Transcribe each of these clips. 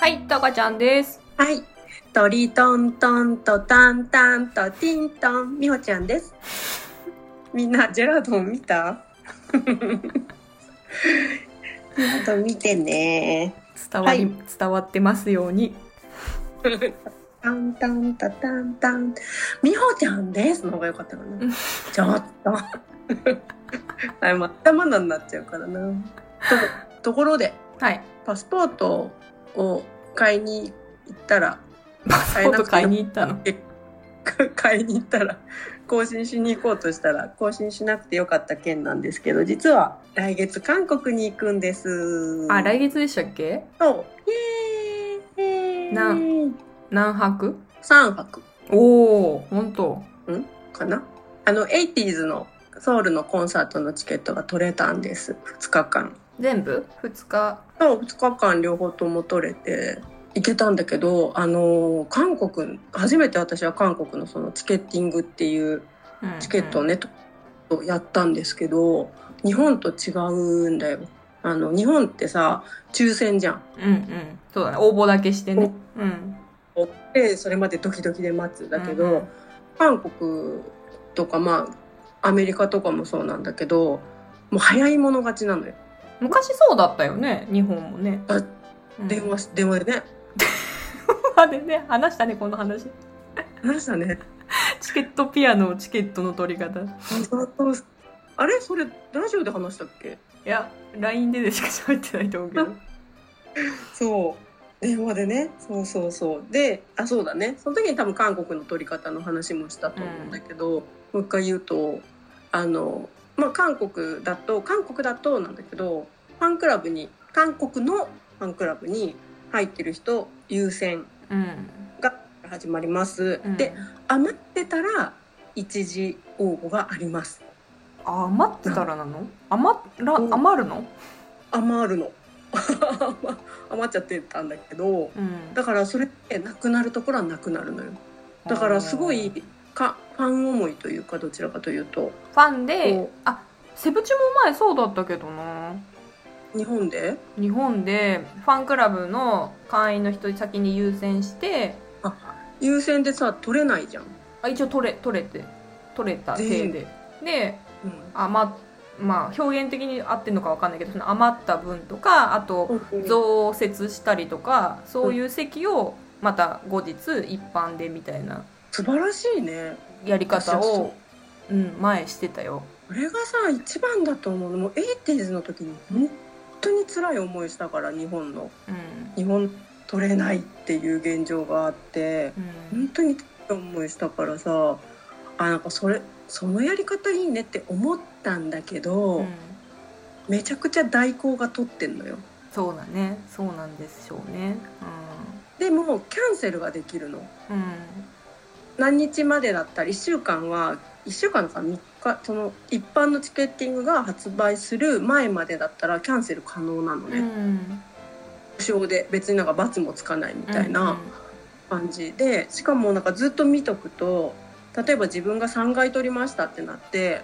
はい、たかちゃんです。はい。トリトントンとタンタンとティントン、みほちゃんです。みんな、ジェラードン見た？ジェラードン見てね。伝わり、はい伝わってますように。タンタンタタンタン、みほちゃんですの方が良かったかうんな。ちょっと。あれ、またまだになっちゃうからな。とところで、はい。パスポートを買いに行ったら、パスポート買いに行ったの？え買いに行ったら更新しに行こうとしたら更新しなくてよかった件なんですけど実は来月韓国に行くんです。あ、来月でしたっけ？そう。イエーイな何泊？3泊。おお、本当。かな？あの 80s のソウルのコンサートのチケットが取れたんです。2日間全部 ?2 日？そう2日間両方とも取れて行けたんだけどあの韓国初めて私は韓国のそのチケッティングっていううんチケットをね、とやったんですけど日本と違うんだよあの日本ってさ抽選じゃんうんうん。そうだね。応募だけしてね。うん。でそれまでドキドキで待つだけど、うんうん韓国とかまあアメリカとかもそうなんだけどもう早い者勝ちなのよ昔そうだったよね。日本もね。あうん電話し電話でねあれね、話したね、この話。話したねチケットピアノ、チケットの取り方。いあれ？それラジオで話したっけ？や、LINE ででしか喋ってないと思うけど。そう電話でねそうそうそうであそうだねその時に多分韓国の取り方の話もしたと思うんだけど、もう一回言うとあのまあ韓国だと韓国だとなんだけどファンクラブに韓国のファンクラブに入ってる人優先うん。が始まります、うん。で余ってたら一時応募があります。あ余ってたらなの？余らうん。余るの？余るの。余っちゃってたんだけどうん。だからそれってなくなるところはなくなるのよ。だからすごいかファン思いというかどちらかというと。ファンでこあセブチも前そうだったけどな。う日本で？日本でファンクラブの会員の人先に優先して。優先でさ取れないじゃん、あ一応取れ取れて。取れたで手で。でうん。余まあ表現的に合ってるのか分かんないけどその余った分とかあとうん増設したりとかそういう席をまた後日一般でみたいな。素晴らしいねやり方を、うん、前してたよ。これがさ一番だと思うのもう 80s の時に本当に辛い思いしたから日本の。うん。日本取れないっていう現状があってうん。本当に思いしたからさあなんかそれそのやり方いいねって思ったんだけど、うん。めちゃくちゃ代行が取ってんのよ。そうだね。そうなんでしょうね。でもキャンセルができるの。うん、うん、何日までだったら1週間は1週間か3日その一般のチケッティングが発売する前までだったらキャンセル可能なのうね、ん。無償で別になんか罰もつかないみたいな感じでしかもなんかずっと見とくと例えば自分が3回取りましたってなって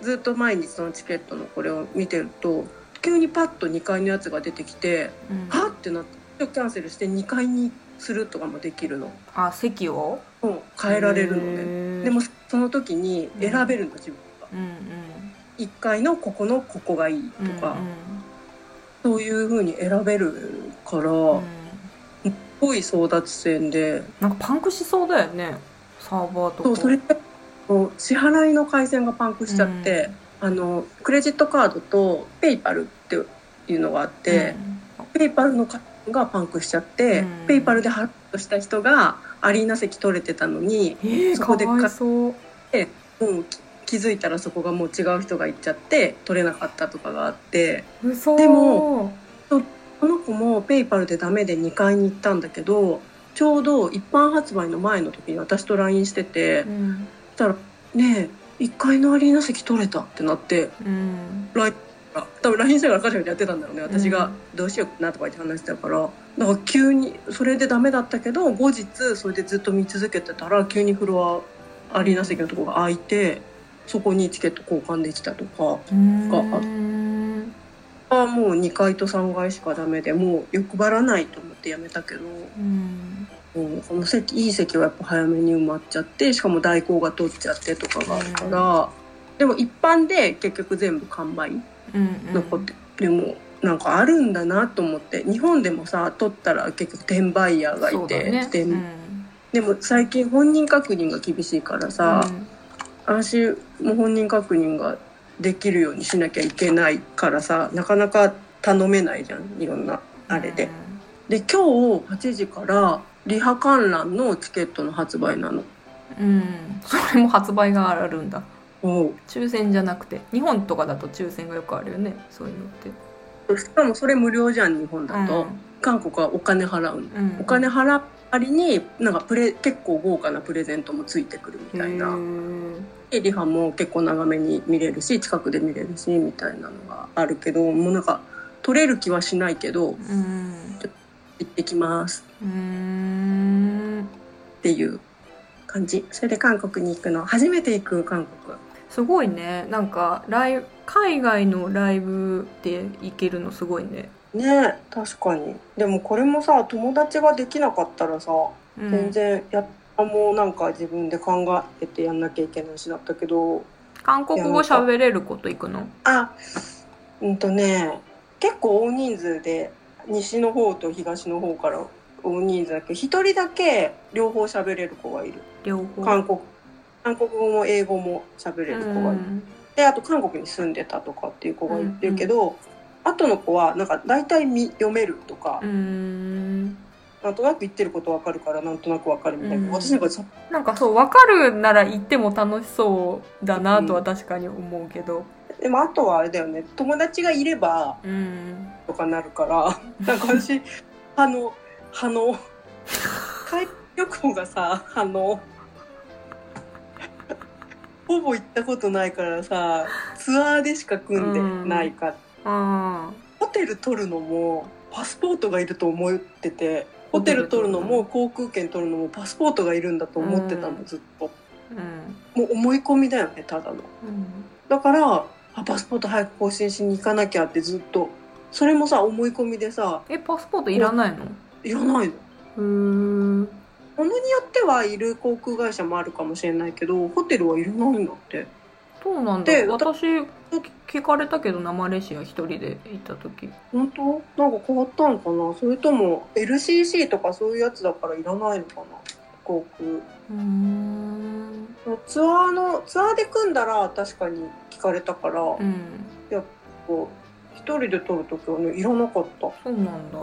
ずっと毎日そのチケットのこれを見てると急にパッと2階のやつが出てきてうん。はっってなってキャンセルして2階にするとかもできるの。あ席を？もう変えられるのね。ねでもその時に選べるの自分が。うんうん。1階のここのここがいいうんとか、そういう風に選べるから、うん。うんすごい争奪戦で。なんかパンクしそうだよねサーバーとか。そうそれ支払いの回線がパンクしちゃって、あのクレジットカードとペイパルっていうのがあって、ペイパルの回線がパンクしちゃって、うんペイパルで払おうとした人がアリーナ席取れてたのに、うん、えー、かそこでわいそう。う気づいたらそこがもう違う人が行っちゃって取れなかったとかがあって嘘。でもこの子もペイパルでダメで2階に行ったんだけどちょうど一般発売の前の時に私と LINE しててうん。そしたら「ねえ1階のアリーナ席取れた」ってなってうん。ライ多分 LINE しながらカシャカシャやってたんだろうね。私がうん。どうしようかなとか言って話してたから。だから急にそれでダメだったけど後日それでずっと見続けてたら急にフロアアリーナ席のとこが空いてそこにチケット交換できたとかうん。あもう2階と3階しかダメでもう欲張らないと思ってってやめたけど、うん。うん、この席いい席はやっぱ早めに埋まっちゃってしかも代行が取っちゃってとかがあるから、でも一般で結局全部完売うん残って、でもなんかあるんだなと思って。日本でもさ取ったら結局転売ヤーがいて、ねでうんでも最近本人確認が厳しいからさ、私も本人確認ができるようにしなきゃいけないからさなかなか頼めないじゃんいろんなあれで。で今日8時からリハ観覧のチケットの発売なの。うん、うん。それも発売があるんだ抽選じゃなくて日本とかだと抽選がよくあるよねそういうのって。しかもそれ無料じゃん日本だと、うん。韓国はお金払うの。うん。お金払ったりになんかプレ結構豪華なプレゼントもついてくるみたいな。でリハも結構長めに見れるし近くで見れるしみたいなのがあるけどもうなんか取れる気はしないけどうん。行ってきます。っていう感じ。それで韓国に行くの。初めて行く韓国すごいね。なんかライブ海外のライブで行けるのすごいね、ね確かに。でもこれもさ友達ができなかったらさうん、全然やったもうなんか自分で考えてやんなきゃいけないしだったけど韓国語喋れること行くの？あうんとね結構大人数で西の方と東の方から大人数だけど一人だけ両方喋れる子がいる。両方。韓国韓国語も英語も喋れる子がいる、であと韓国に住んでたとかっていう子がいるけど、後の子はなんか大体み読めるとかう、ん。なんとなく言ってることわかるからなんとなくわかるみたいな、うん。私なんかさなんかそう分かるなら行っても楽しそうだなとは確かに思うけど。でもあとはあれだよね。友達がいればうん。とかなるから なんか私あのあの 海外旅行がさあのほぼ行ったことないからさツアーでしか組んでないかあホテル取るのもパスポートがいると思っててホテル取るのも航空券取るのもパスポートがいるんだと思ってたの、うん。ずっと。うん。もう思い込みだよねただの。うん。だからあパスポート早く更新しに行かなきゃってずっと。それもさ思い込みでさえパスポートいらないの？いらないの。うー。んものによってはいる航空会社もあるかもしれないけどホテルはいらないんだって。そうなんだ。で私聞かれたけどなマレーシア一人で行った時。本当？なんか変わったのかな？それとも LCC とかそういうやつだからいらないのかな？航空。うーん。ツアーのツアーで組んだら確かに聞かれたから、うん。こう一人で撮る時はねいらなかった。そうなんだ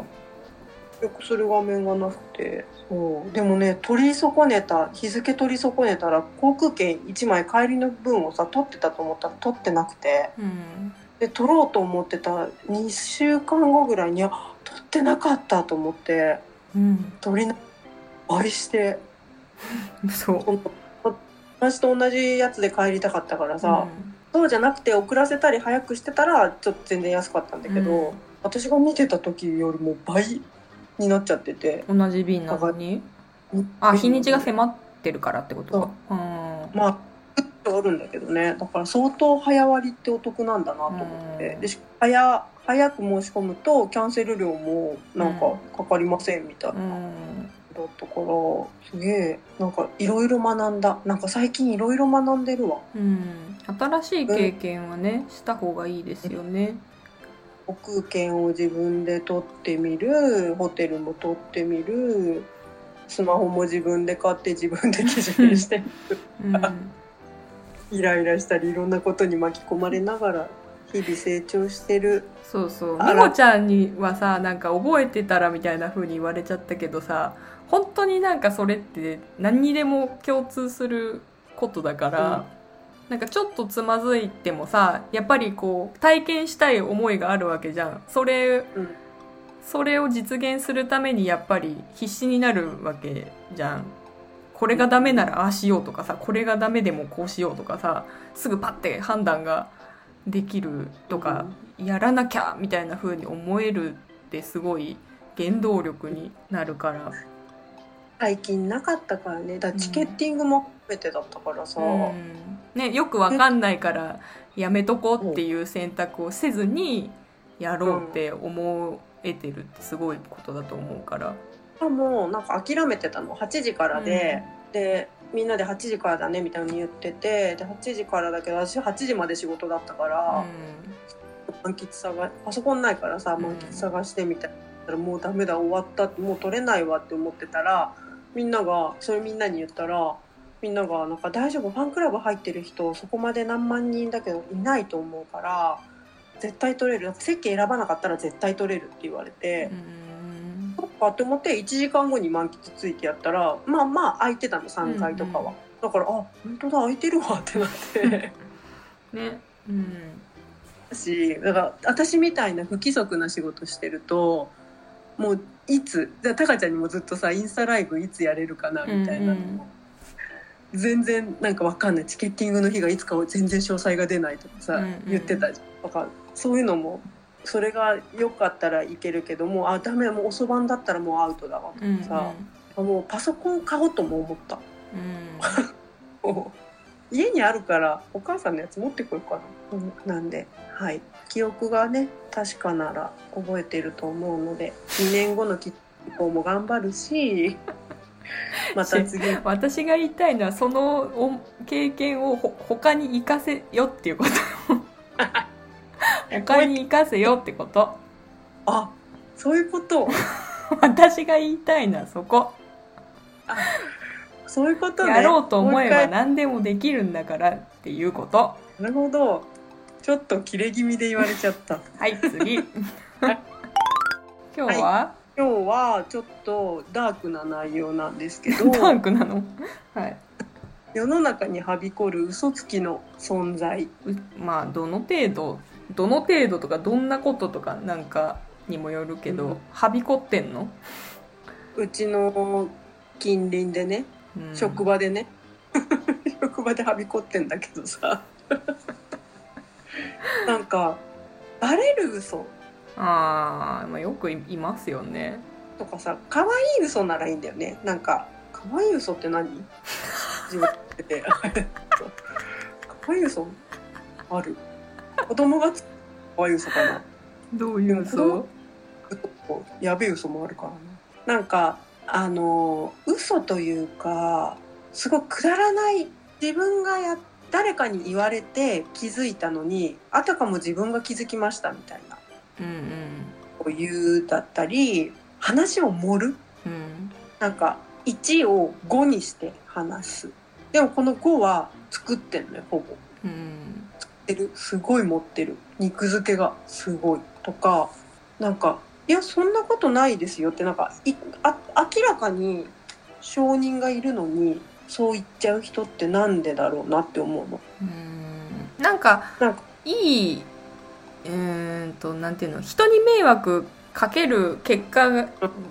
よくする画面がなくて。そう。でもね取り損ねた日付取り損ねたら航空券1枚帰りの分をさ取ってたと思ったら取ってなくて。うん。で取ろうと思ってた2週間後ぐらいにあ取ってなかったと思って。うん。取りな倍して。そう。私と同じやつで帰りたかったからさ、そうじゃなくて遅らせたり早くしてたらちょっと全然安かったんだけど、うん。私が見てた時よりも倍になっちゃってて。うん同じ便なのに？あ日にちが迫ってるからってことか。う。ん。まああるんだけどね。だから相当早割ってお得なんだなと思って、うん。でし早早く申し込むとキャンセル料もなんかかかりませんみたいな、うん。だったからすげえなんかいろいろ学んだ。なんか最近いろいろ学んでるわ。うん。新しい経験はねした方がいいですよね航空券を自分で取ってみるホテルも取ってみるスマホも自分で買って自分で記事にしてうん。イライラしたりいろんなことに巻き込まれながら日々成長してる。そうそう。あら。みほちゃんにはさなんか覚えてたらみたいな風に言われちゃったけどさ本当になんかそれって何にでも共通することだから、なんかちょっとつまずいてもさやっぱりこう体験したい思いがあるわけじゃん。それうん。それを実現するためにやっぱり必死になるわけじゃん。これがダメならああしようとかさこれがダメでもこうしようとかさすぐパッて判断ができるとか、やらなきゃみたいな風に思えるってすごい原動力になるから、最近なかったからね。だチケッティングも含めてだったからさ、うんね、よくわかんないからやめとこうっていう選択をせずにやろうって思えてるってすごいことだと思うから。あもうなんか諦めてたの。8時からで、でみんなで8時からだねみたいに言っててで8時からだけど私8時まで仕事だったから、満喫探パソコンないからさうん。満喫探してみたいな、もうダメだ終わったもう取れないわって思ってたらみんながそれみんなに言ったらみんながなんか大丈夫ファンクラブ入ってる人そこまで何万人だけどいないと思うから絶対取れる。席選ばなかったら絶対取れるって言われて。うんそっかって思って1時間後に満喫ついてやったらまあまあ空いてたの3階とかは、うんだからあ本当だ空いてるわってなって。ね。うん。しだから私みたいな不規則な仕事してるともういつだタカちゃんにもずっとさインスタライブいつやれるかなみたいな、うんうん全然なんかわかんない。チケッティングの日がいつか全然詳細が出ないとかさ、うんうん。言ってたじゃん。だからそういうのもそれが良かったらいけるけどもあダメもう遅番だったらもうアウトだわとうんかさ、もうパソコン買おうとも思った。家にあるからお母さんのやつ持ってこようかな、うんなんで。はい。記憶がね確かなら覚えてると思うので2年後のキッコも頑張るしまた次。私が言いたいのはそのお経験をほ他に生かせよっていうこと。他に生かせよってこと。あそういうこと。私が言いたいのはそこ。あそういうことね。やろうと思えば何でもできるんだからっていうこと。なるほど。ちょっと切れ気味で言われちゃった。はい次。今日は、今日はちょっとダークな内容なんですけど ダークなの？はい。世の中にはびこる嘘つきの存在。うまあどの程度？どの程度とかどんなこととかなんかにもよるけど、うん。はびこってんの、うちの近隣でね、うん。職場でね。職場ではびこってんだけどさ。なんかバレる嘘あー、まあよくいいますよね。とかさ可愛い嘘ならいいんだよね。なんか可愛い嘘って何？自分で 可愛い嘘？ある。子供がつ可愛い嘘かな。どういう嘘？やべえ嘘もあるからね。なんかあの嘘というかすごいくだらない自分がや誰かに言われて気づいたのにあたかも自分が気づきましたみたいなうんうん。こういうだったり話を盛る。うんなんか1を5にして話す。でもこの5は作ってんのよほぼ。うん。ってる。すごい持ってる。肉付けがすごいとかなんかいやそんなことないですよってなんか明らかに証人がいるのにそう言っちゃう人ってなんでだろうなって思うの。うん。なんかなんか。いいうーんとなんていうの人に迷惑かける結果が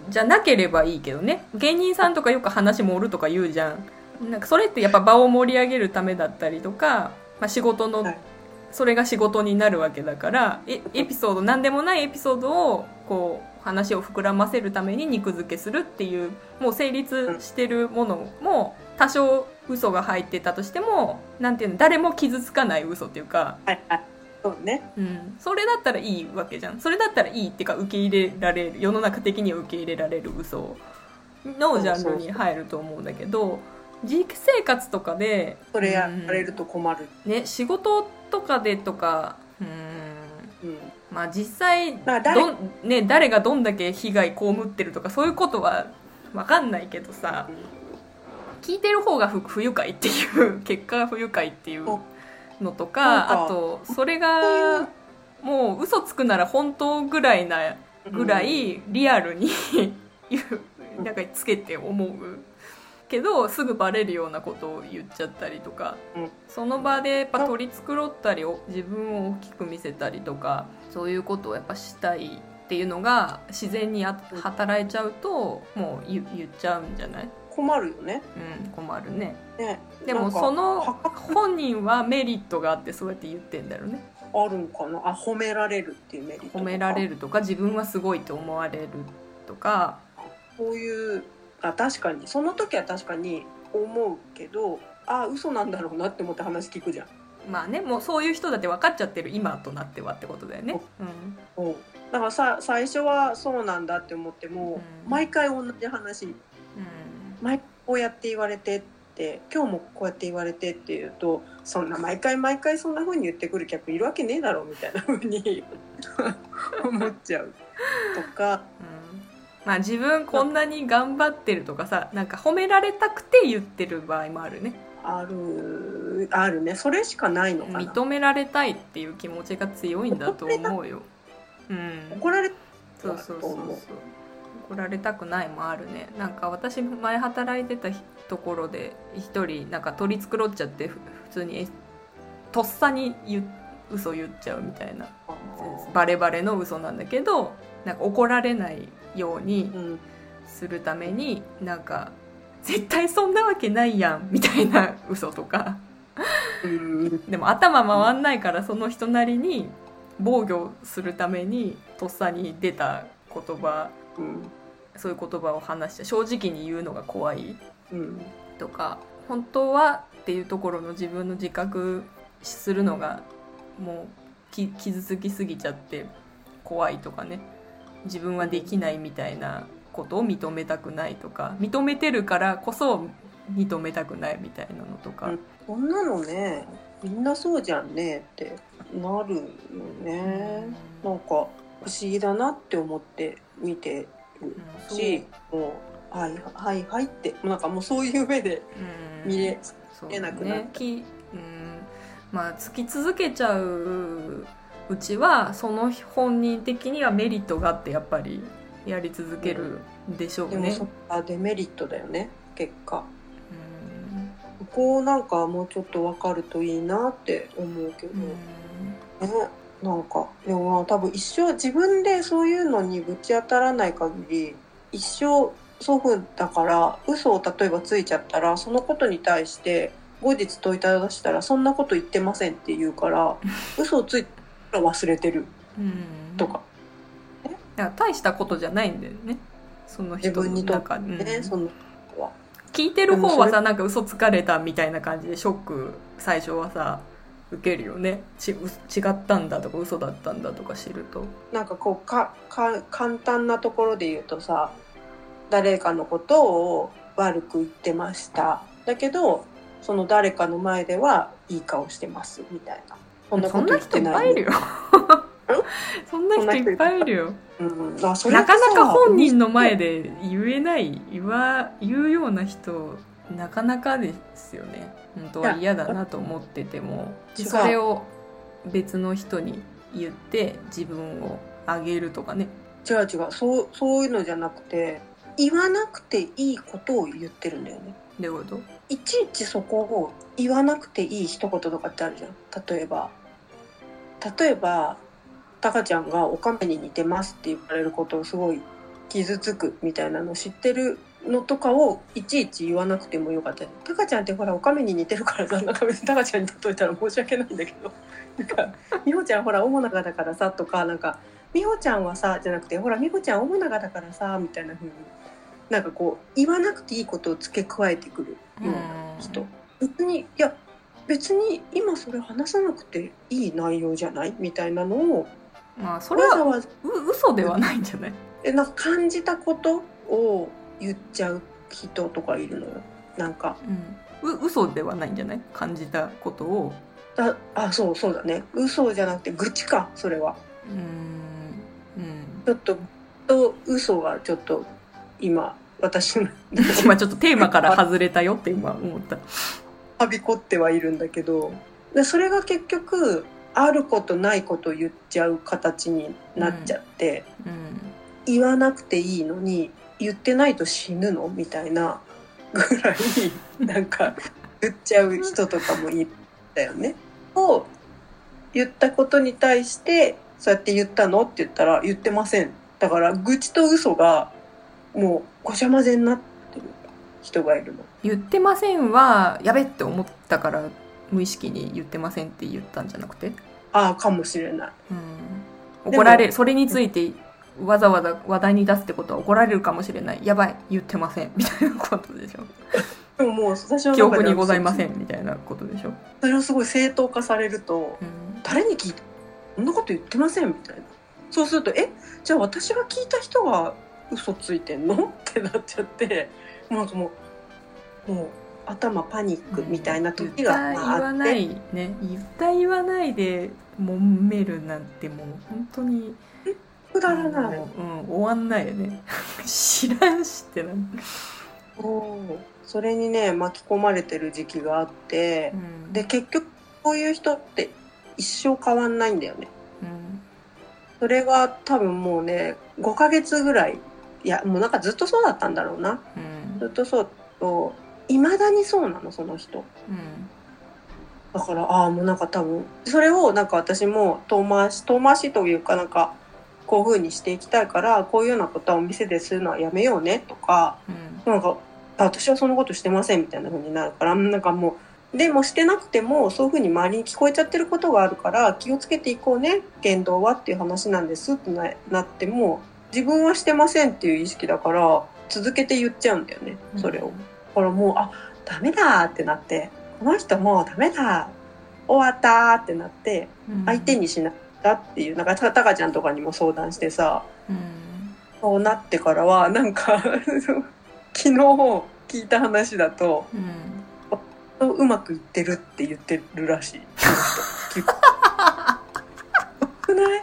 じゃなければいいけどね。芸人さんとかよく話盛るとか言うじゃん。なんかそれってやっぱ場を盛り上げるためだったりとか、まあ、仕事の、はい。それが仕事になるわけだからえエピソード何でもないエピソードをこう話を膨らませるために肉付けするっていうもう成立してるものも多少嘘が入ってたとしてもなんていうの誰も傷つかない嘘っていうか。はいはいそうね。うん、それだったらいいわけじゃん。それだったらいいっていうか受け入れられる世の中的には受け入れられる嘘のジャンルに入ると思うんだけど実生活とかでそれやうんられると困る。ね仕事とかでとかうん。うん。まあ実際どん、ね、誰がどんだけ被害被ってるとかそういうことは分かんないけどさ聞いてる方が不不愉快っていう結果が不愉快っていうのとかかあとそれがもう嘘つくなら本当ぐらいなぐらいリアルに言う なんかつけて思うけどすぐバレるようなことを言っちゃったりとか、うん。その場でやっぱ取り繕ったりを自分を大きく見せたりとかそういうことをやっぱしたいっていうのが自然にあ働いちゃうともう言言っちゃうんじゃない、困るよね。うん、困るね。ねでもそのは本人はメリットがあってそうやって言ってんだよね。あるんかな？あ褒められるっていうメリット褒められるとか自分はすごいと思われるとか。そういうあ確かに。その時は確かに思うけどあ嘘なんだろうなって思って話聞くじゃん。まあねもうそういう人だって分かっちゃってる今となってはってことだよね。う。ん。だからさ最初はそうなんだって思っても、うん。毎回同じ話うん毎回こうやって言われてって今日もこうやって言われてって言うとそんな毎回毎回そんな風に言ってくる客いるわけねえだろみたいな風に 思っちゃうとか。うん。まあ自分こんなに頑張ってるとかさなんか褒められたくて言ってる場合もあるね。あるあるね。それしかないのかな。認められたいっていう気持ちが強いんだと思うよ。うん、怒られそうそうそうそう怒られたくないもあるね。なんか私前働いてたところで一人なんか取り繕っちゃってふ普通にえとっさに言う嘘言っちゃうみたいな。バレバレの嘘なんだけどなんか怒られないようにうんするためになんか絶対そんなわけないやんみたいな嘘とか。うん。でも頭回んないからその人なりに防御するためにとっさに出た言葉。うんそういう言葉を話して正直に言うのが怖い。うん。とか本当はっていうところの自分の自覚するのがもうき傷つきすぎちゃって怖いとかね。自分はできないみたいなことを認めたくないとか。認めてるからこそ認めたくないみたいなのとか、うん。こんなのねみんなそうじゃんねってなるよね。なんか不思議だなって思って見てるうんしもうはいはいはいってなんかもうそういう目でうん。見れそう見えなくなった。きうん。まあつき続けちゃううちはその本人的にはメリットがあってやっぱりやり続けるんでしょうね。でもそっかデメリットだよね結果。うん。ここをなんかもうちょっと分かるといいなって思うけど、うん。ねなんかでも多分一生自分でそういうのにぶち当たらない限り一生祖父だから嘘を例えばついちゃったらそのことに対して後日問いただしたらそんなこと言ってませんって言うから 嘘をついたら忘れてる。うん。とか。だから大したことじゃないんだよね。その人自分にとっての中で、ね、うん。そのは。聞いてる方はさなんか嘘つかれたみたいな感じでショック最初はさ受けるよね。ちう違ったんだとか嘘だったんだとか知ると。なんかこうかか簡単なところで言うとさ誰かのことを悪く言ってました。だけどその誰かの前ではいい顔してますみたいな。そんなこと言ってない いっぱいいるよ。そんな人いっぱいいる。よ。うん、なかなか本人の前で言えない言わ言うような人なかなかですよね本当は嫌だなと思っててもそれを別の人に言って自分を上げるとかね。違う違う。そうそういうのじゃなくて言わなくていいことを言ってるんだよね。どういうこと？いちいちそこを言わなくていい一言とかってあるじゃん。例えば。例えばタカちゃんが「おかめに似てます」って言われることをすごい傷つくみたいなの知ってるのとかをいちいち言わなくてもよかった。よタカちゃんってほらおかめに似てるからさなんか別にタカちゃんに例えたら申し訳ないんだけど。なんか「美穂ちゃんほら主長だからさ」とかなんか「美穂ちゃんはさ」じゃなくて「ほら美穂ちゃん主長だからさ」みたいな風になんかこう言わなくていいことを付け加えてくるような人。別にいや別に今それ話さなくていい内容じゃないみたいなのをまあそれはう嘘ではないんじゃない？えなんか感じたことを言っちゃう人とかいるのよ。なんか。うん。う嘘ではないんじゃない？感じたことを。だあそうそうだね。嘘じゃなくて愚痴かそれは。うん。うん。ちょっとと嘘がちょっと今私の 今ちょっとテーマから外れたよって今思った。はびこってはいるんだけど。でそれが結局あることないこと言っちゃう形になっちゃって、うん。言わなくていいのに言ってないと死ぬの？みたいなぐらいなんか 言っちゃう人とかもいるんだよね。を言ったことに対してそうやって言ったの？って言ったら言ってません。だから愚痴と嘘がもうごちゃ混ぜになってる人がいるの。言ってませんはやべって思ったから無意識に言ってませんって言ったんじゃなくて、ああかもしれない。うん、怒られるそれについてわざわざ話題に出すってことは怒られるかもしれない。やばい言ってません。みたいなことでしょ。でももう私の中で記憶にございませんみたいなことでしょ、それをすごい正当化されるとうん。誰に聞いたそんなこと言ってませんみたいな。そうするとえじゃあ私が聞いた人が嘘ついてんの？ってなっちゃってもうもうもう頭パニックみたいな時がああって、言わないね。言った言わないで揉めるなんてもう本当にくだらない。もううん、終わんないよね。知らんしってなんそう。それにね巻き込まれてる時期があってうん。で結局こういう人って一生変わんないんだよね。うん。それが多分もうね5ヶ月ぐらいいやもうなんかずっとそうだったんだろうな。うん。ずっとそうといまだにそうなのその人。うん。だからああもうなんか多分それをなんか私も遠回し遠回しというかなんかこういう風にしていきたいからこういうようなことはお店でするのはやめようねとかうん。なんかあ私はそのことしてませんみたいな風になるからなんかもうでもしてなくてもそういう風に周りに聞こえちゃってることがあるから気をつけていこうね言動はっていう話なんですってななっても自分はしてませんっていう意識だから続けて言っちゃうんだよねそれを。だからもうあダメだってなってこの人もうダメだ終わったってなってうん。相手にしなかったっていうなんかたたかちゃんとかにも相談してさうん。そうなってからはなんか 昨日聞いた話だとうんうまくいってるって言ってるらしい。この人ない？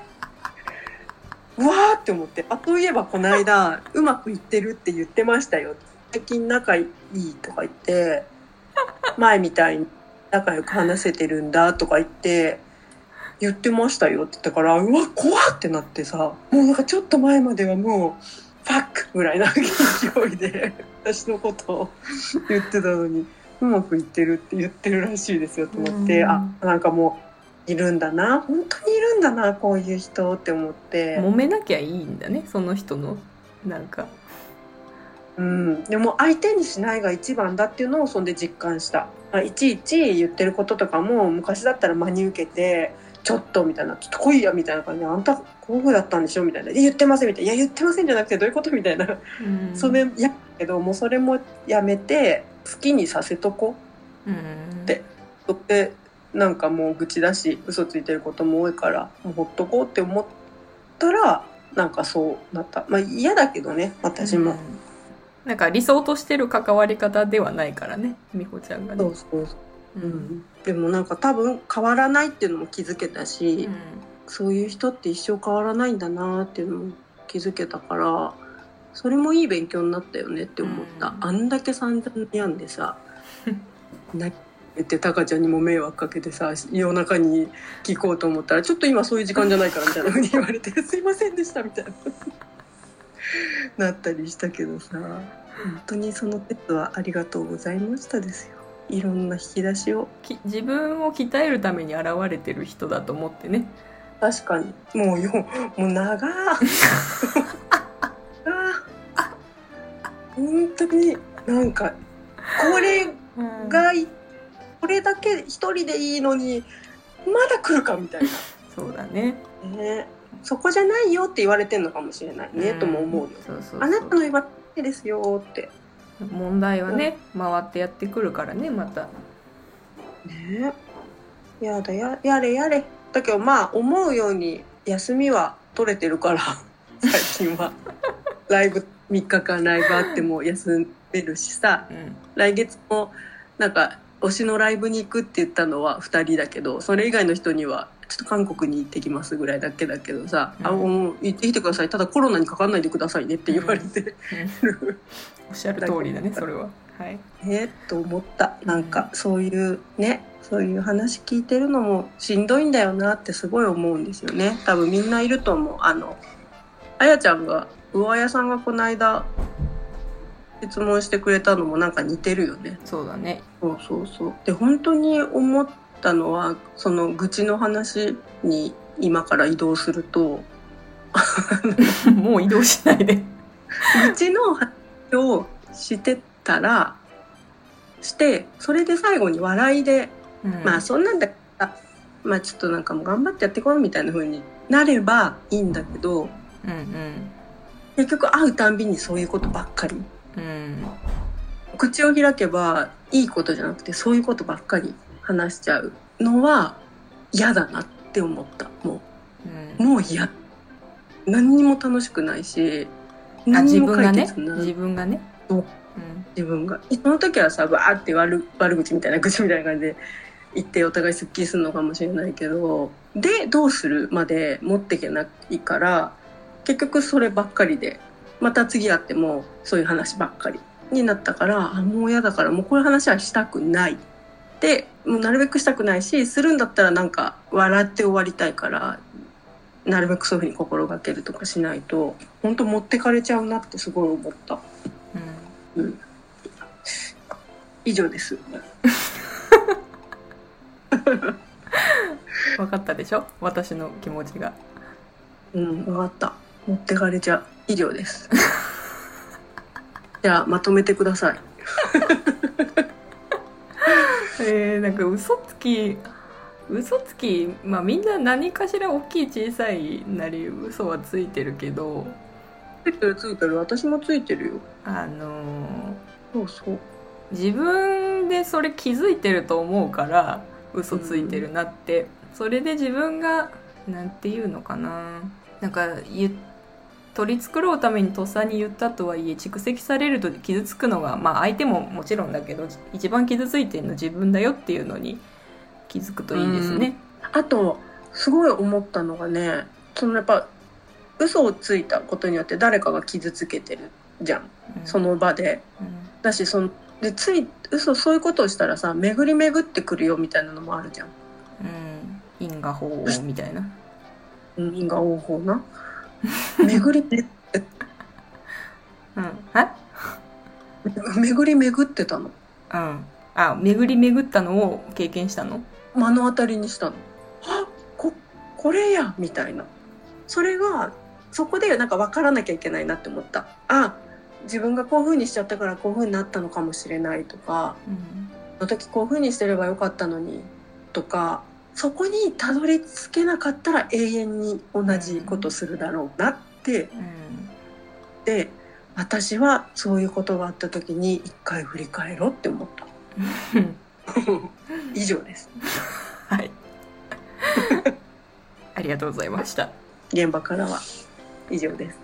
うわーって思って。あといえばこの間うまくいってるって言ってましたよ。最近仲いいとか言って前みたいに仲良く話せてるんだとか言って言ってましたよって言ったからうわ怖ってなってさもうなんかちょっと前まではもうファックぐらいな勢いで 私のことを言ってたのにうまくいってるって言ってるらしいですよと思って、うん。あなんかもういるんだな本当にいるんだなこういう人って思って、揉めなきゃいいんだねその人のなんか。うん、でも相手にしないが一番だっていうのをそんで実感した。あいちいち言ってることとかも昔だったら真に受けてちょっとみたいなちょっと来いやみたいな感じであんたこういう風だったんでしょみたいな。言ってませんみたいな。いや言ってませんじゃなくてどういうこと？みたいな。うん。それやけどもうそれもやめて好きにさせとこう。ん。でそってなんかもう愚痴だし嘘ついてることも多いからもうほっとこうって思ったらなんかそうなった。まあ嫌だけどね私も、うん。なんか理想としてる関わり方ではないからね美穂ちゃんがね。そうそうそう、ううんん、でもなんか多分変わらないっていうのも気づけたし、そういう人って一生変わらないんだなっていうのも気づけたからそれもいい勉強になったよねって思った、うん。あんだけ散々悩んでさな言ってタカちゃんにも迷惑かけてさ夜中に聞こうと思ったらちょっと今そういう時間じゃないからみたいな風に言われて「すいませんでした」みたいな。なったりしたけどさ本当にその説はありがとうございましたですよいろんな引き出しを。き自分を鍛えるために現れてる人だと思ってね。確かに。もうよもう長ー あ本当になんかこれがいこれだけ一人でいいのにまだ来るかみたいそうだね。なね。そこじゃないよって言われてんのかもしれないね、とも思うよ。そうそうそう。あなたの言われですよって問題はね回ってやってくるからねまた。ね。やだややれやれ。だけどまあ思うように休みは取れてるから 最近は。ライブ3日間ライブあっても休めるしさ。うん。来月もなんか推しのライブに行くって言ったのは2人だけどそれ以外の人にはちょっと韓国に行ってきますぐらいだけだけどさ「うん。あもう行ってきてください。ただコロナにかかんないでくださいね」って言われて。る、おっしゃる通りだねそれは。はい。ねと思った。なんかそういうねそういう話聞いてるのもしんどいんだよなってすごい思うんですよね。多分みんないると思う。あのあやちゃんが魚屋さんがこの間質問してくれたのもなんか似てるよね。そうだね。そうそうそう。で本当に思ったのはその愚痴の話に今から移動すると もう移動しないで。愚痴の話をしてたらしてそれで最後に笑いでまあそんなんだったらまあちょっとなんかもう頑張ってやってこうみたいな風になればいいんだけどうんうん。結局会うたんびにそういうことばっかり。うん。口を開けばいいことじゃなくてそういうことばっかり話しちゃうのは嫌だなって思った。もう。ん。うもう嫌。何にも楽しくないしあ何にも自分がね？解決にな自分がね？そう。うん。自分が。その時はさバーって悪悪口みたいな口みたいな感じで言ってお互いすっきりするのかもしれないけどでどうするまで持っていけないから結局そればっかりでまた次会ってもそういう話ばっかりになったからあもう嫌だからもうこういう話はしたくないでもうなるべくしたくないしするんだったらなんか笑って終わりたいからなるべくそういうふうに心がけるとかしないと本当持ってかれちゃうなってすごい思った。うんうん以上です。分かったでしょ？私の気持ちがうん、分かった。持ってかれちゃう。以上です。じゃあ、まとめてください。えー、なんか嘘つき嘘つきまあみんな何かしら大きい小さいなり嘘はついてるけどついてるついてる。私もついてるよ。あのーそうそう。自分でそれ気づいてると思うから嘘ついてるなって、それで自分がなんていうのかななんかゆ取り繕うためにとっさに言ったとはいえ蓄積されると傷つくのがまあ相手ももちろんだけど一番傷ついてるの自分だよっていうのに気づくといいですね。あと、すごい思ったのがね、そのやっぱ、嘘をついたことによって誰かが傷つけてるじゃん。うんその場で。うんだし、その、で、つい、嘘、そういうことをしたらさ、巡り巡ってくるよみたいなのもあるじゃん。うん、因果法王みたいな。うん、因果応報な。巡り、うん、は巡り巡ってたの。うん。あ、巡り巡ったのを経験したの？目の当たりにしたの。あここれやみたいな。それがそこでなんか分からなきゃいけないなって思った。あ自分がこういう風にしちゃったからこういう風になったのかもしれないとかうん。あの時こういう風にしてればよかったのにとかそこにたどり着けなかったら永遠に同じことするだろうなってうん。で私はそういうことがあった時に一回振り返ろうって思った。以上です。はい。ありがとうございました。現場からは以上です。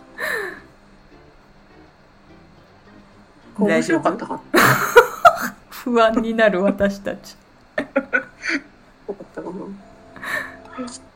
面白かったかな？不安になる私たち。は。